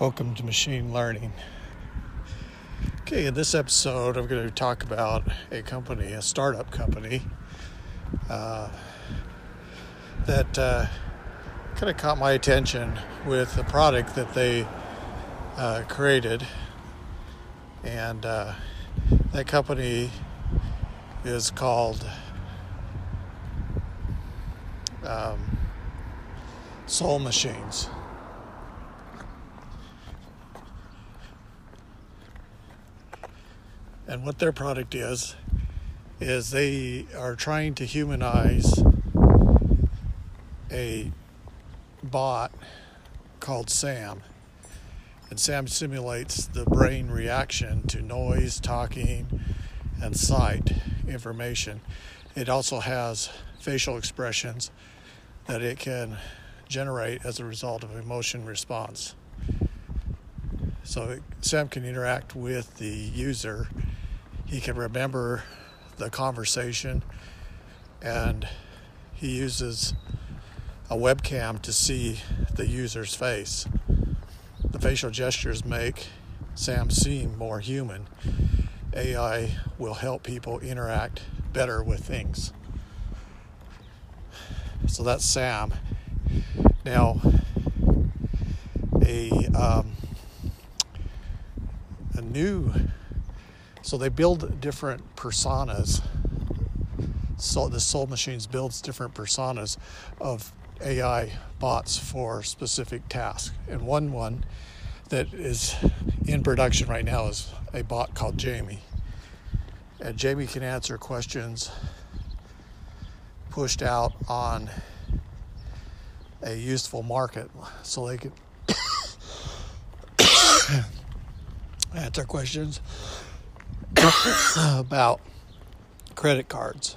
Welcome to Machine Learning. Okay, in this episode, I'm going to talk about a company, a startup company, uh, that uh, kind of caught my attention with a product that they uh, created. And uh, that company is called um, Soul Machines. And what their product is, is they are trying to humanize a bot called SAM. And SAM simulates the brain reaction to noise, talking, and sight information. It also has facial expressions that it can generate as a result of emotion response. So SAM can interact with the user he can remember the conversation and he uses a webcam to see the user's face. The facial gestures make Sam seem more human. AI will help people interact better with things. So that's Sam. Now, a um, a new so they build different personas. So the Soul Machines builds different personas of AI bots for specific tasks. And one one that is in production right now is a bot called Jamie. And Jamie can answer questions pushed out on a useful market so they can answer questions about credit cards.